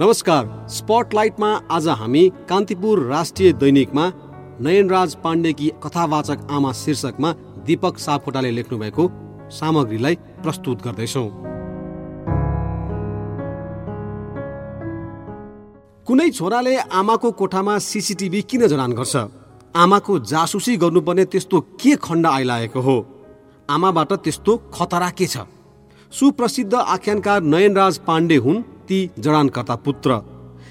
नमस्कार स्पटलाइटमा आज हामी कान्तिपुर राष्ट्रिय दैनिकमा नयनराज पाण्डेकी कथावाचक आमा शीर्षकमा दीपक सापकोटाले लेख्नु भएको सामग्रीलाई प्रस्तुत गर्दैछौँ। कुनै छोराले आमाको कोठामा सिसिटिभी किन जडान गर्छ? आमाको जासुसी गर्नुपर्ने त्यस्तो के खण्ड आइलागेको हो? आमाबाट त्यस्तो खतरा के छ? सुप्रसिद्ध आख्यानकार नयनराज पाण्डे हुन् ती जडानकर्ता पुत्र।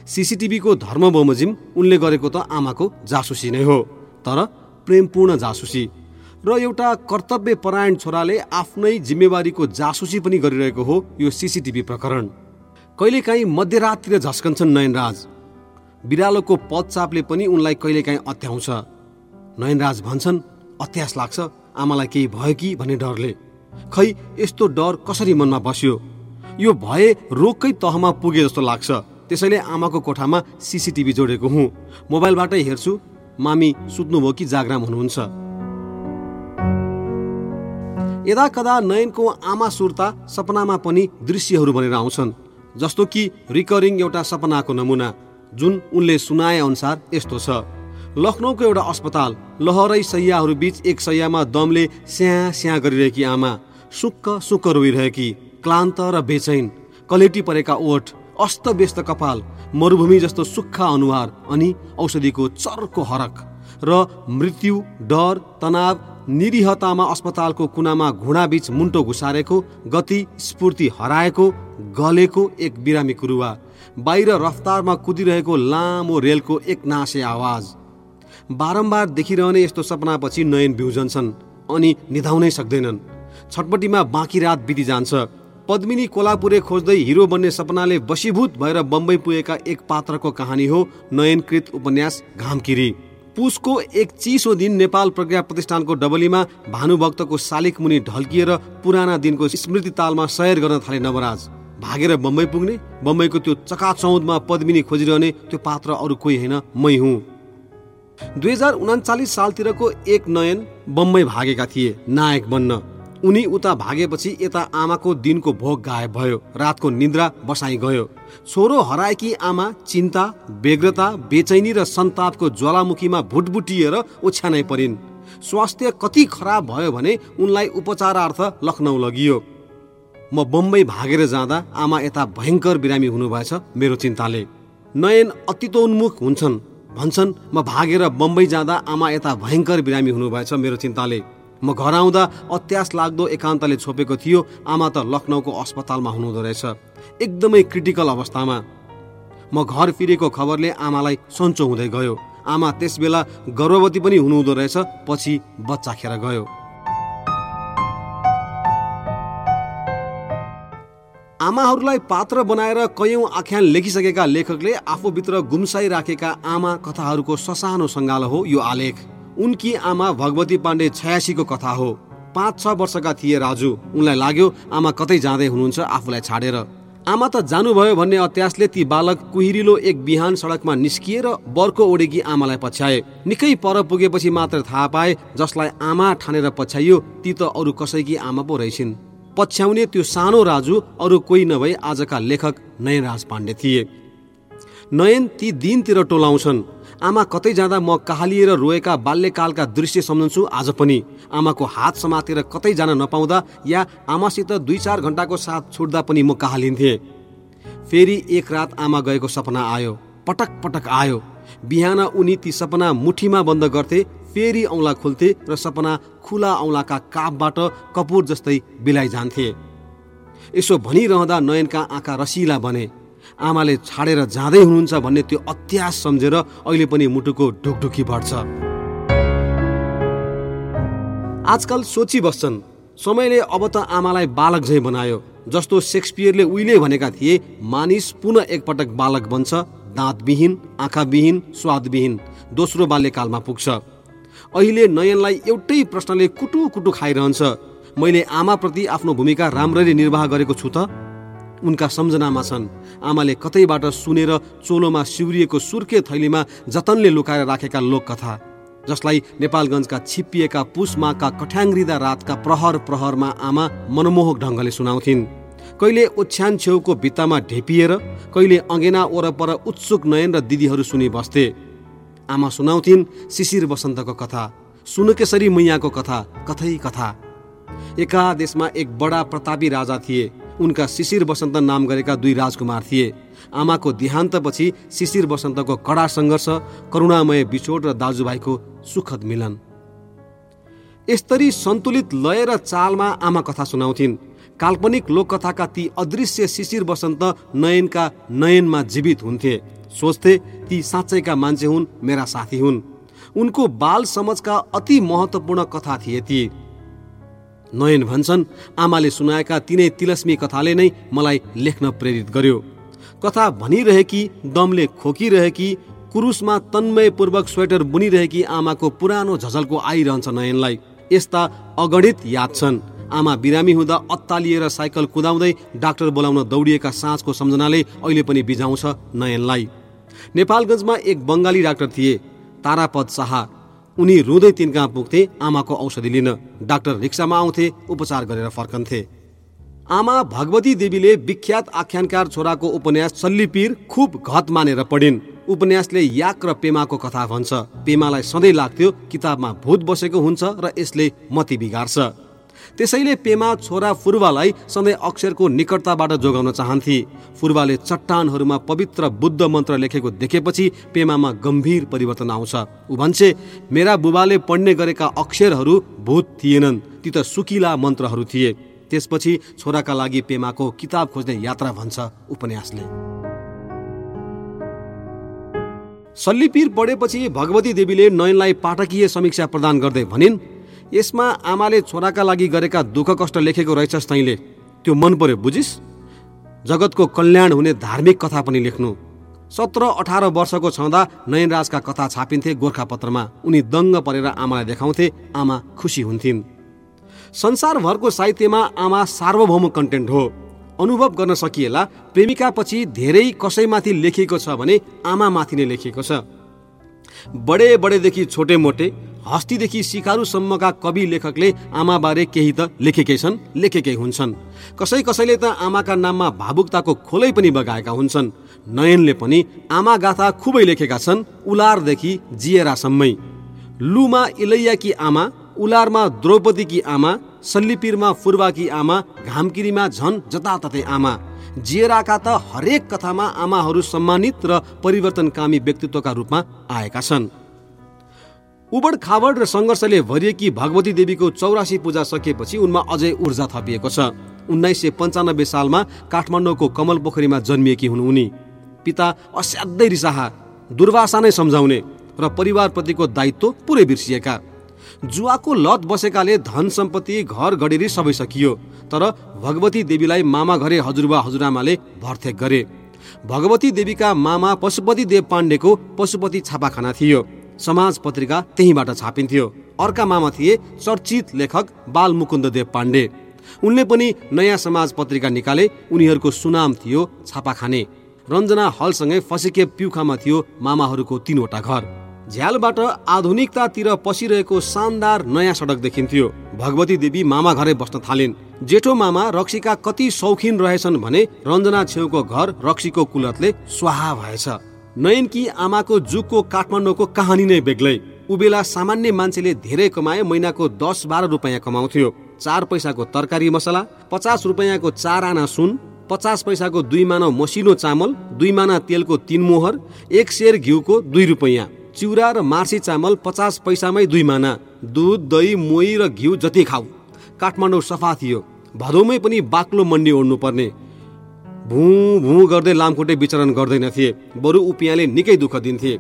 सिसिटिभीको धर्म बमोजिम उनले गरेको त आमाको जासुसी नै हो तर प्रेमपूर्ण जासुसी। र एउटा कर्तव्य परायण छोराले आफ्नै जिम्मेवारीको जासुसी पनि गरिरहेको हो यो सिसिटिभी प्रकरण। कहिलेकाहीँ मध्यराततिर झस्कन्छन् नयनराज। बिरालोको पदचापले पनि उनलाई कहिलेकाहीँ अत्याउँछ। नयनराज भन्छन् अत्यास लाग्छ आमालाई केही भयो कि? भन्ने डरले। खै यस्तो डर कसरी मनमा बस्यो? यो भए रोगकै तहमा पुगे जस्तो लाग्छ। त्यसैले आमाको कोठामा सिसिटिभी जोडेको हुँ। मोबाइलबाटै हेर्छु। मामी सुत्नुभयो कि जागराम हुनुहुन्छ। यदा कदा नयनको आमा सुर्ता सपनामा पनि दृश्यहरू बनेर आउँछन्। जस्तो कि रिकरिङ एउटा सपनाको नमुना जुन उनले सुनाए अनुसार यस्तो छ। लखनौको एउटा अस्पताल लहरै सैयाहरू बीच एक सैयामा दमले स्या स्या गरिरहेकी आमा सुक्क सुक्क रोइरहेकी। क्लान्त र बेचैन कलेटी परेका ओठ अस्त व्यस्त कपाल मरुभूमि जस्तो सुक्खा अनुहार अनि औषधिको चर्को हरक र मृत्यु डर तनाव निरीहतामा अस्पतालको कुनामा घुँडाबीच मुन्टो घुसारेको गति स्फूर्ति हराएको गलेको एक बिरामी कुरुवा बाहिर रफ्तारमा कुदिरहेको लामो रेलको एक नासे आवाज। बारम्बार देखिरहने यस्तो सपनापछि नयन बिउजन्छन् अनि निधाउनै सक्दैनन्। छटपट्टिमा बाँकी रात बिति जान्छ पद्मिनी कोलापुरे खोज्दै हिरो बन्ने सपनाले वशीभूत भएर बम्बई पुगेका एक पात्रको कहानी हो नयनकृत उपन्यास घामकिरी। पुसको एक चिसो दिन नेपाल प्रज्ञा प्रतिष्ठानको डबलीमा भानुभक्तको शालिक मुनि ढल्किएर पुराना दिनको स्मृति तालमा सयर गर्न थाले नवराज। भागेर बम्बई पुग्ने बम्बईको त्यो चकाचौधमा पद्मिनी खोजिरहने त्यो पात्र अरू कोही होइन मै हुँ। दुई हजार उनाचालिस सालतिरको एक नयन बम्बई भागेका थिए नायक बन्न। उनी उता भागेपछि यता आमाको दिनको भोग गायब भयो। रातको निद्रा बसाइ गयो। छोरो हराएकी आमा चिन्ता बेग्रता बेचैनी र सन्तापको ज्वालामुखीमा भुटभुटिएर ओछ्यानै परिन्। स्वास्थ्य कति खराब भयो भने उनलाई उपचारार्थ लखनऊ लगियो। म बम्बई भागेर जाँदा आमा यता भयङ्कर बिरामी हुनुभएछ मेरो चिन्ताले। नयन अतितोन्मुख हुन्छन्। भन्छन् म भागेर बम्बई जाँदा आमा यता भयङ्कर बिरामी हुनुभएछ मेरो चिन्ताले। म घर आउँदा अत्यास लाग्दो एकान्तले छोपेको थियो आमा त लखनऊको अस्पतालमा हुनुहुँदो रहेछ। एकदमै क्रिटिकल अवस्थामा। म घर फिरेको खबरले आमालाई सन्चो हुँदै गयो। आमा त्यस बेला गर्भवती पनि हुनुहुँदो रहेछ पछि बच्चा खेर गयो। आमाहरूलाई पात्र बनाएर कैयौँ आख्यान लेखिसकेका लेखकले आफूभित्र गुम्साइराखेका आमा कथाहरूको ससानो सङ्गालो हो यो आलेख। उनकी आमा भगवती पाण्डे छयासीको कथा हो। पाँच छ वर्षका थिए राजु। उनलाई लाग्यो आमा कतै जाँदै हुनुहुन्छ आफूलाई छाडेर। आमा त जानुभयो भन्ने अत्यासले ती बालक कुहिरिलो एक बिहान सडकमा निस्किएर बर्को ओडेकी आमालाई पछ्याए। निकै पर पुगेपछि मात्र थाहा पाए जसलाई आमा ठानेर पछ्याइयो ती त अरू कसैकी आमा पो रहेछन्। पछ्याउने त्यो सानो राजु अरू कोही नभई आजका लेखक नयनराज पाण्डे थिए। नयन ती दिनतिर टोलाउँछन्। आमा कतै जाँदा म कहालिएर रोएका बाल्यकालका दृश्य सम्झन्छु आज पनि। आमाको हात समातेर कतै जान नपाउँदा या आमासित दुई चार घन्टाको साथ छुट्दा पनि म कहालिन्थेँ। फेरि एक रात आमा गएको सपना आयो पटक पटक आयो। बिहान उनी ती सपना मुठीमा बन्द गर्थे फेरि औँला खुल्थे र सपना खुला औँलाका कापबाट कपुर जस्तै बिलाइ जान्थे यसो भनिरहँदा नयनका आँखा रसिला बने। आमाले छाडेर जाँदै हुनुहुन्छ भन्ने त्यो अत्यास सम्झेर अहिले पनि मुटुको ढुकढुकी बढ्छ। आजकल सोची बस्छन् समयले अब त आमालाई बालक झै बनायो जस्तो सेक्सपियरले उहिले भनेका थिए मानिस पुनः एकपटक बालक बन्छ दाँतविहीन आँखाविहीन स्वादविहीन दोस्रो बाल्यकालमा पुग्छ। अहिले नयनलाई एउटै प्रश्नले कुटु कुटु खाइरहन्छ मैले आमाप्रति आफ्नो भूमिका राम्ररी निर्वाह गरेको छु त? उनका सम्झनामा छन्। आमाले कतैबाट सुनेर चोलोमा सिउरिएको सुर्के थैलीमा जतनले लुकाएर राखेका लोककथा जसलाई नेपालगञ्जका छिप्पिएका पुसमाका कठ्याङ्ग्रिँदा रातका प्रहर प्रहरमा आमा मनमोहक ढङ्गले सुनाउँथिन्। कहिले ओछ्यान छेउको भित्तामा ढेपिएर कहिले अँगेना वरपर उत्सुक नयन र दिदीहरू सुनि बस्थे। आमा सुनाउँथिन् शिशिर बसन्तको कथा सुनकेसरी मैयाको कथा कथै कथा। एका देशमा एक बडा प्रतापी राजा थिए। उनका शिशिर बसन्त नाम गरेका दुई राजकुमार थिए। आमाको देहान्तपछि शिशिर बसन्तको कडा सङ्घर्ष करुणामय बिछोड र दाजुभाइको सुखद मिलन। यस्तरी सन्तुलित लय र चालमा आमा कथा सुनाउँथिन्। काल्पनिक लोककथाका ती अदृश्य शिशिर बसन्त नयनका नयनमा जीवित हुन्थे। सोच्थे ती साँच्चैका मान्छे हुन् मेरा साथी हुन्। उनको बाल समाजका अति महत्वपूर्ण कथा थिए ती। नयन भन्छन्। आमाले सुनाएका तिनै तिलस्मी कथाले नै मलाई लेख्न प्रेरित गर्यो। कथा भनिरहेकी दमले खोकिरहेकी कुरुसमा तन्मयपूर्वक स्वेटर बुनिरहेकी आमाको पुरानो झझल्को आइरहन्छ नयनलाई। यस्ता अगणित याद छन्। आमा बिरामी हुँदा अत्तालिएर साइकल कुदाउँदै डाक्टर बोलाउन दौडिएका साँझको सम्झनाले अहिले पनि बिझाउँछ नयनलाई। नेपालगञ्जमा एक बङ्गाली डाक्टर थिए तारापद शाह। उनी रुँदै तिनका पुग्थे आमाको औषधि लिन। डाक्टर रिक्सामा आउँथे उपचार गरेर फर्कन्थे। आमा भगवती देवीले विख्यात आख्यानकार छोराको उपन्यास सल्लीपीर खुब घत मानेर पढिन्। उपन्यासले याक र पेमाको कथा भन्छ। पेमालाई सधैँ लाग्थ्यो किताबमा भूत बसेको हुन्छ र यसले मती बिगार्छ। त्यसैले पेमा छोरा फुर्वालाई सधैँ अक्षरको निकटताबाट जोगाउन चाहन्थे। फुर्वाले चट्टानहरूमा पवित्र बुद्ध मन्त्र लेखेको देखेपछि पेमामा गम्भीर परिवर्तन आउँछ। ऊ भन्छे मेरा बुबाले पढ्ने गरेका अक्षरहरू भूत थिएनन् ती त सुकिला मन्त्रहरू थिए। त्यसपछि छोराका लागि पेमाको किताब खोज्ने यात्रा भन्छ। उपन्यासले। सल्लीपीर पढेपछि भगवती देवीले नयनलाई पाठकीय समीक्षा प्रदान गर्दै भनिन् यसमा आमाले छोराका लागि गरेका दुःख कष्ट लेखेको रहेछस् तैँले। त्यो मन पर्यो बुझिस्? जगतको कल्याण हुने धार्मिक कथा पनि लेख्नु। सत्र अठार वर्षको छँदा नयनराजका कथा छापिन्थे गोर्खापत्रमा उनी दङ्ग परेर आमालाई देखाउँथे आमा खुसी हुन्थिन्। संसारभरको साहित्यमा आमा सार्वभौम कन्टेन्ट हो। अनुभव गर्न सकिएला प्रेमिकापछि धेरै कसैमाथि लेखिएको छ भने आमामाथि नै लेखिएको छ। बडे बडेदेखि छोटे मोटे हस्तीदेखि सिकारुसम्मका कवि लेखकले आमाबारे केही त लेखेकै छन् लेखेकै हुन्छन्। कसै कसैले त आमाका नाममा भावुकताको खोलै पनि बगाएका हुन्छन्। नयनले पनि आमा गाथा खुबै लेखेका छन् उलारदेखि जिएरासम्मै लुमा इलैयाकी आमा उलारमा द्रौपदीकी आमा सल्लिपिरमा फुर्वाकी आमा घामकिरीमा झन जताततै आमा। जिएराका त हरेक कथामा आमाहरू सम्मानित र परिवर्तनकामी व्यक्तित्वका रूपमा आएका छन्। उबड खाबड र सङ्घर्षले भरिएकी भगवती देवीको चौरासी पूजा सकिएपछि उनमा अझै ऊर्जा थपिएको छ। उन्नाइस सय पन्चानब्बे सालमा काठमाडौँको कमल पोखरीमा जन्मिएकी हुन् उनी। पिता असाध्यै रिसाहा दुर्वासा नै सम्झाउने र परिवारप्रतिको दायित्व पुरै बिर्सिएका। जुवाको लत बसेकाले धन सम्पत्ति घर गडेरी सबै सकियो तर भगवती देवीलाई मामा घरे हजुरबा हजुरआमाले भरथेक गरे। भगवती देवीका मामा पशुपति देव पाण्डेको पशुपति छापाखाना थियो। समाज पत्रिका त्यहीँबाट छापिन्थ्यो। अर्का मामा थिए चर्चित लेखक बाल मुकुन्द देव पाण्डे। उनले पनि नयाँ समाज पत्रिका निकाले उनीहरूको सुनाम थियो छापाखाने। रञ्जना हलसँगै फसेके प्युखामा थियो मामाहरूको तिनवटा घर। झ्यालबाट आधुनिकतातिर पसिरहेको शानदार नयाँ सडक देखिन्थ्यो। भगवती देवी मामा घरै बस्न थालिन्। जेठो मामा रक्सीका कति शौखिन रहेछन् भने रञ्जना छेउको घर रक्सीको कुलतले स्वाहा भएछ। नयनकी आमाको जुगको काठमाडौँको कहानी नै बेग्लै। उबेला सामान्य मान्छेले धेरै कमाए महिनाको दस बाह्र रुपियाँ कमाउँथ्यो। चार पैसाको तरकारी मसला पचास रुपियाँको चार आना सुन पचास पैसाको दुई माना मसिनो चामल दुई माना तेलको तिन मोहर एक सेर घिउको दुई रुपियाँ। चिउरा र मार्सी चामल पचास पैसामै दुई माना। दुध दही मोही र घिउ जति खाऊ। काठमाडौँ सफा थियो। भदौमै पनि बाक्लो मन्डी ओढ्नु पर्ने भू भू गर्दै लामखुट्टे विचरण गर्दैनथे बरु उपियाँले निकै दुःख दिन्थे।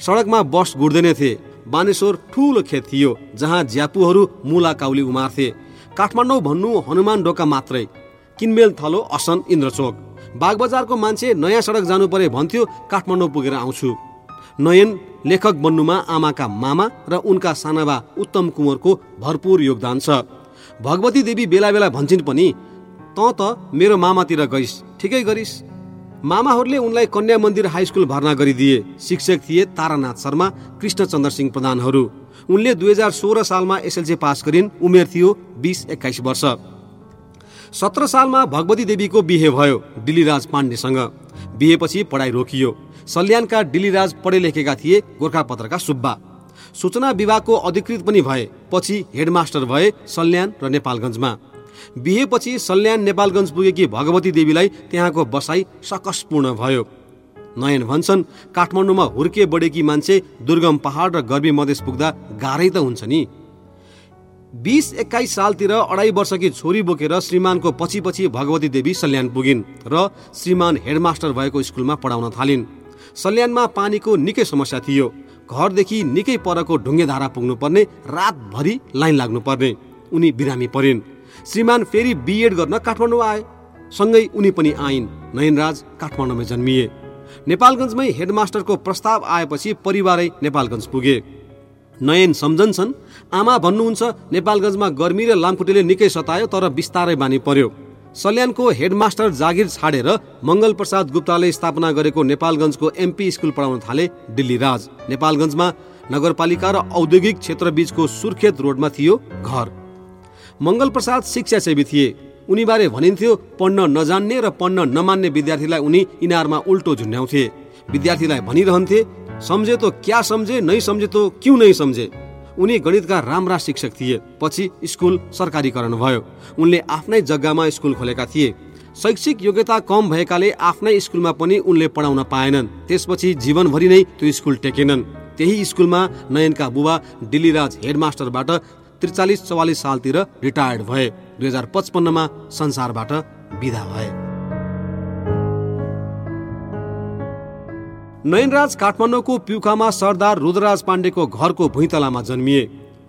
सडकमा बस गुड्दैनथे बानेश्वर ठुलो खेत थियो जहाँ ज्यापुहरू मुला काउली उमार्थे। काठमाडौँ भन्नु हनुमान ढोका मात्रै। किनमेल थलो असन इन्द्रचोक। बागबजारको मान्छे नयाँ सडक जानु परे भन्थ्यो काठमाडौँ पुगेर आउँछु। नयन लेखक बन्नुमा आमाका मामा र उनका सानाबा उत्तम कुँवरको भरपुर योगदान छ। भगवती देवी बेला बेला भन्छन् पनि त त मेरो मामातिर गइस् ठिकै गरिस्। मामाहरूले उनलाई कन्या मन्दिर हाई स्कुल भर्ना गरिदिए। शिक्षक थिए तारानाथ शर्मा कृष्णचन्द्र सिंह प्रधानहरू। उनले दुई हजार सोह्र सालमा एसएलसी पास गरिन् उमेर थियो बिस एक्काइस वर्ष। सत्र सालमा भगवती देवीको बिहे भयो डिलीराज पाण्डेसँग। बिहेपछि पढाइ रोकियो। सल्यानका डिलीराज पढे लेखेका थिए गोर्खापत्रका सुब्बा। सूचना विभागको अधिकृत पनि भए पछि हेडमास्टर भए सल्यान र नेपालगञ्जमा। बिहेपछि सल्यान नेपालगञ्ज पुगेकी भगवती देवीलाई त्यहाँको बसाई सकसपूर्ण भयो। नयन भन्छन् काठमाडौँमा हुर्के बढेकी मान्छे दुर्गम पहाड र गर्मी मधेस पुग्दा गाह्रै त हुन्छ नि। बिस एक्काइस सालतिर अढाई वर्षकी छोरी बोकेर श्रीमानको पछि पछि भगवती देवी सल्यान पुगिन् र श्रीमान हेडमास्टर भएको स्कुलमा पढाउन थालिन्। सल्यानमा पानीको निकै समस्या थियो। घरदेखि निकै परको ढुङ्गेधारा पुग्नुपर्ने रातभरि लाइन लाग्नुपर्ने। उनी बिरामी परिन्। श्रीमान फेरि बिएड गर्न काठमाडौँ आए। सँगै उनी पनि आइन्। नयनराज काठमाडौँमै जन्मिए। नेपालगञ्जमै हेडमास्टरको प्रस्ताव आएपछि परिवारै नेपालगञ्ज पुगे। नयन सम्झन्छन् आमा भन्नुहुन्छ नेपालगञ्जमा गर्मी र लामखुट्टेले निकै सतायो तर बिस्तारै बानी पर्यो। सल्यानको हेडमास्टर जागिर छाडेर मङ्गल प्रसाद गुप्ताले स्थापना गरेको नेपालगञ्जको एमपी स्कुल पढाउन थाले दिल्ली राज। नेपालगञ्जमा नगरपालिका र औद्योगिक क्षेत्र बीचको सुर्खेत रोडमा थियो घर। मङ्गल प्रसाद शिक्षासेवी थिए। उनीबारे भनिन्थ्यो पढ्न नजान्ने र पढ्न नमान्ने विद्यार्थीलाई उनी इनारमा उल्टो झुन्ड्याउँथे। विद्यार्थीलाई भनिरहन्थे सम्झे त क्या सम्झे नै सम्झे त क्यों नै सम्झे? उनी गणितका राम्रा शिक्षक थिए। पछि स्कुल सरकारीकरण भयो। उनले आफ्नै जग्गामा स्कुल खोलेका थिए। शैक्षिक योग्यता कम भएकाले आफ्नै स्कुलमा पनि उनले पढाउन पाएनन्। त्यसपछि जीवनभरि नै त्यो स्कुल टेकेनन्। त्यही स्कुलमा नयनका बुबा दिल्लीराज हेडमास्टरबाट त्रिचालिस चौवालिस सालतिर रिटायर्ड भए। दुई हजार पचपन्नमा संसारबाट विदा भए। नयनराज काठमाडौँको प्युखामा सरदार रुद्रराज पाण्डेको घरको भुइँतलामा जन्मिए।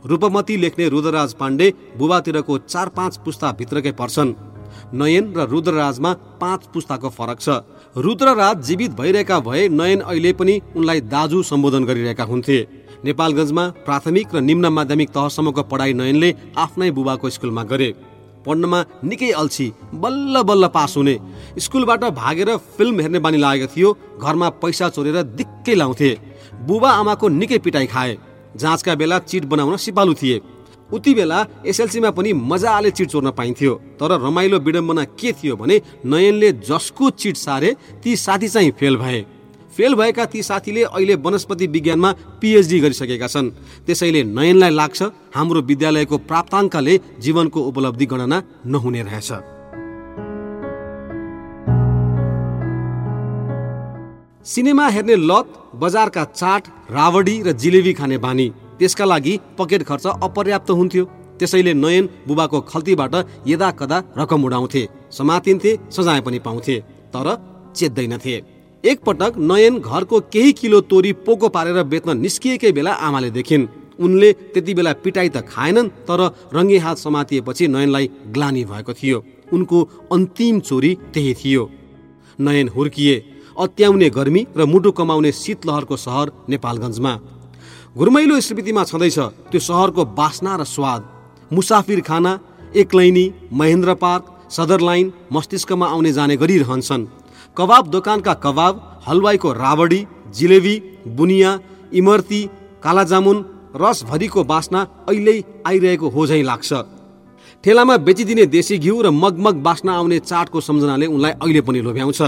रूपमती लेख्ने रुद्रराज पाण्डे बुबातिरको चार पाँच पुस्ता भित्रकै पर्छन्। नयन र रुद्रराजमा पाँच पुस्ताको फरक छ। रुद्रराज जीवित भइरहेका भए नयन अहिले पनि उनलाई दाजु सम्बोधन गरिरहेका हुन्थे। नेपालगञ्जमा प्राथमिक र निम्न माध्यमिक तहसम्मको पढाइ नयनले आफ्नै बुबाको स्कुलमा गरे। पढ्नमा निकै अल्छी बल्ल बल्ल पास हुने। स्कुलबाट भागेर फिल्म हेर्ने बानी लागेको थियो। घरमा पैसा चोरेर दिक्कै लाउँथे। बुबा आमाको निकै पिटाइ खाए। जाँचका बेला चिट बनाउन सिपालु थिए। उति बेला एसएलसीमा पनि मजाले चिट चोर्न पाइन्थ्यो। तर रमाइलो विडम्बना के थियो भने नयनले जसको चिट सारे ती साथी चाहिँ फेल भए। फेल भएका ती साथीले अहिले वनस्पति विज्ञानमा पिएचडी गरिसकेका छन्। त्यसैले नयनलाई लाग्छ हाम्रो विद्यालयको प्राप्ताङ्कले जीवनको उपलब्धि गणना नहुने रहेछ। सिनेमा हेर्ने लत बजारका चाट रावडी र जिलेबी खाने बानी त्यसका लागि पकेट खर्च अपर्याप्त हुन्थ्यो। त्यसैले नयन बुबाको खल्तीबाट यदा कदा रकम उडाउँथे समातिन्थे सजाय पनि पाउँथे तर चेत्दैनथे एकपटक नयन घरको केही किलो तोरी पोको पारेर बेच्न निस्किएकै बेला आमाले देखिन्। उनले त्यति बेला पिटाई त खाएनन् तर रङ्गी हात समातिएपछि नयनलाई ग्लानी भएको थियो। उनको अन्तिम चोरी त्यही थियो। नयन हुर्किए अत्याउने गर्मी र मुटु कमाउने शीतलहरको सहर नेपालगञ्जमा। घुर्मैलो स्मृतिमा छँदैछ त्यो सहरको बासना र स्वाद। मुसाफिर खाना एकलैनी महेन्द्र पार्क सदर लाइन मस्तिष्कमा आउने जाने गरिरहन्छन् कबाब दोकानका कबाब हलवाईको राबडी जिलेबी बुनिया इमर्ती कालाजामुन रसभरिको बास्ना अहिले आइरहेको हो झै लाग्छ। ठेलामा बेचिदिने देशी घिउ र मगमग बास्ना आउने चाटको सम्झनाले उनलाई अहिले पनि लोभ्याउँछ।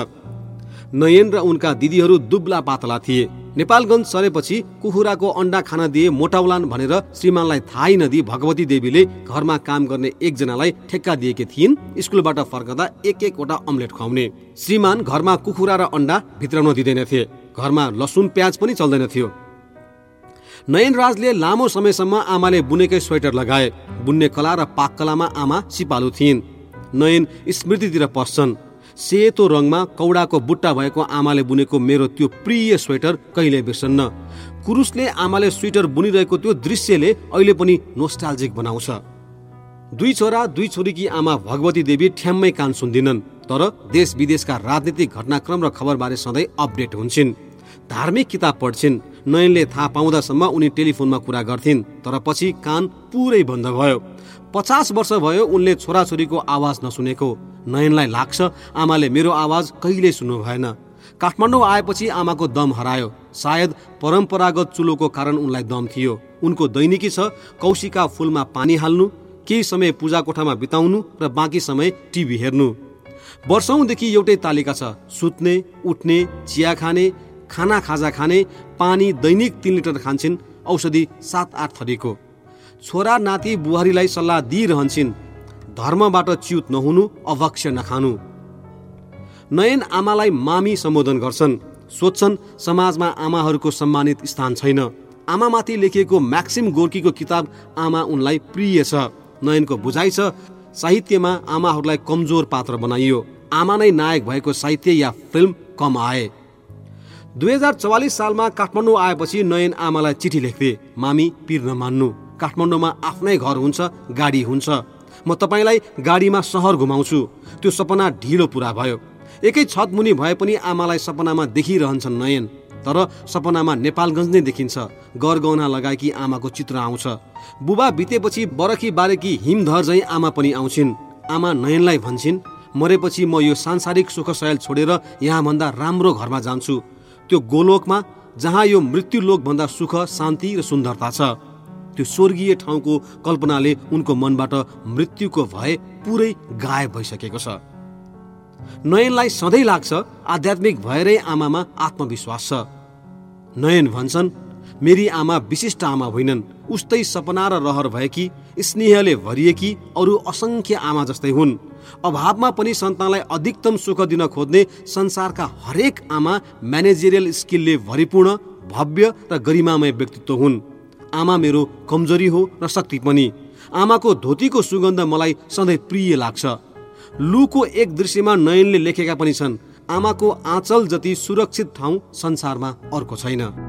नयन र उनका दिदीहरू दुब्ला पातला थिए। नेपालगञ्ज सरेपछि कुखुराको अन्डा खान दिए मोटाउलान भनेर श्रीमानलाई थाहै नदिई भगवती देवीले घरमा काम गर्ने एकजनालाई ठेक्का दिएकी थिइन्। स्कुलबाट फर्कँदा एक एकवटा अम्लेट खुवाउने। श्रीमान घरमा कुखुरा र अन्डा भित्राउन दिँदैनथे घरमा लसुन प्याज पनि चल्दैन थियो। नयनराजले लामो समयसम्म आमाले बुनेकै स्वेटर लगाए। बुन्ने कला र पाक कलामा आमा सिपालु थिइन्। नयन स्मृतितिर पस्छन् सेतो रङमा कौडाको बुट्टा भएको आमाले बुनेको मेरो त्यो प्रिय स्वेटर कहिले बिर्सन्न? कुरुसले आमाले स्वेटर बुनिरहेको त्यो दृश्यले अहिले पनि नोस्टाल्जिक बनाउँछ। दुई छोरा दुई छोरीकी आमा भगवती देवी ठ्याम्मै कान सुन्दिनन् तर देश विदेशका राजनीतिक घटनाक्रम र खबरबारे सधैँ अपडेट हुन्छन्। धार्मिक किताब पढ्छिन् नयनले थाहा पाउँदासम्म उनी टेलिफोनमा कुरा गर्थिन् तर पछि कान पुरै बन्द भयो। पचास वर्ष भयो उनले छोराछोरीको आवाज नसुनेको। नयनलाई लाग्छ आमाले मेरो आवाज कहिल्यै सुन्नु भएन। काठमाडौँ आएपछि आमाको दम हरायो। सायद परम्परागत चुलोको कारण उनलाई दम थियो। उनको दैनिकी छ कौशिका फुलमा पानी हाल्नु केही समय पूजा कोठामा बिताउनु र बाँकी समय टिभी हेर्नु। वर्षौँदेखि एउटै तालिका छ सुत्ने उठ्ने चिया खाने खाना खाजा खाने पानी दैनिक तिन लिटर खान्छन् औषधि सात आठ थरीको। छोरा नाति बुहारीलाई सल्लाह दिइरहन्छन्। धर्मबाट च्युत नहुनु अभक्ष्य नखानु। नयन आमालाई मामी सम्बोधन गर्छन्। सोध्छन् समाजमा आमाहरूको सम्मानित स्थान छैन। आमामाथि लेखिएको म्याक्सिम गोर्कीको किताब आमा उनलाई प्रिय छ। नयनको बुझाइ छ साहित्यमा आमाहरूलाई कमजोर पात्र बनाइयो। आमा नै नायक भएको साहित्य या फिल्म कम आए। दुई हजार चौवालिस सालमा काठमाडौँ आएपछि नयन आमालाई चिठी लेख्थे। मामी पिर नमान्नु। काठमाडौँमा आफ्नै घर हुन्छ गाडी हुन्छ। म तपाईँलाई गाडीमा सहर घुमाउँछु। त्यो सपना ढिलो पुरा भयो। एकै छत मुनि भए पनि आमालाई सपनामा देखिरहन्छन् नयन। तर सपनामा नेपालगञ्ज नै देखिन्छ। गरगहना लगाएकी आमाको चित्र आउँछ। बुबा बितेपछि बरखी बारेकी हिमधर झै आमा पनि आउँछिन्। आमा नयनलाई भन्छन् मरेपछि म यो सांसारिक सुख सयल छोडेर यहाँभन्दा राम्रो घरमा जान्छु। त्यो गोलोकमा जहाँ यो मृत्युलोकभन्दा सुख शान्ति र सुन्दरता छ। त्यो स्वर्गीय ठाउँको कल्पनाले उनको मनबाट मृत्युको भय पुरै गायब भइसकेको छ। नयनलाई सधैँ लाग्छ आध्यात्मिक भएरै आमामा आत्मविश्वास छ। नयन भन्छन् मेरी आमा विशिष्ट आमा होइनन् उस्तै सपना र रहर भएकी स्नेहले भरिएकी अरू असङ्ख्य आमा जस्तै हुन्। अभावमा पनि सन्तानलाई अधिकतम सुख दिन खोज्ने संसारका हरेक आमा म्यानेजेरियल स्किलले भरिपूर्ण भव्य र गरिमामय व्यक्तित्व हुन्। आमा मेरो कमजोरी हो र शक्ति पनि। आमाको धोतीको सुगन्ध मलाई सधैँ प्रिय लाग्छ। लुको एक दृश्यमा नयनले लेखेका पनि छन्। आमाको आँचल जति सुरक्षित ठाउँ संसारमा अर्को छैन।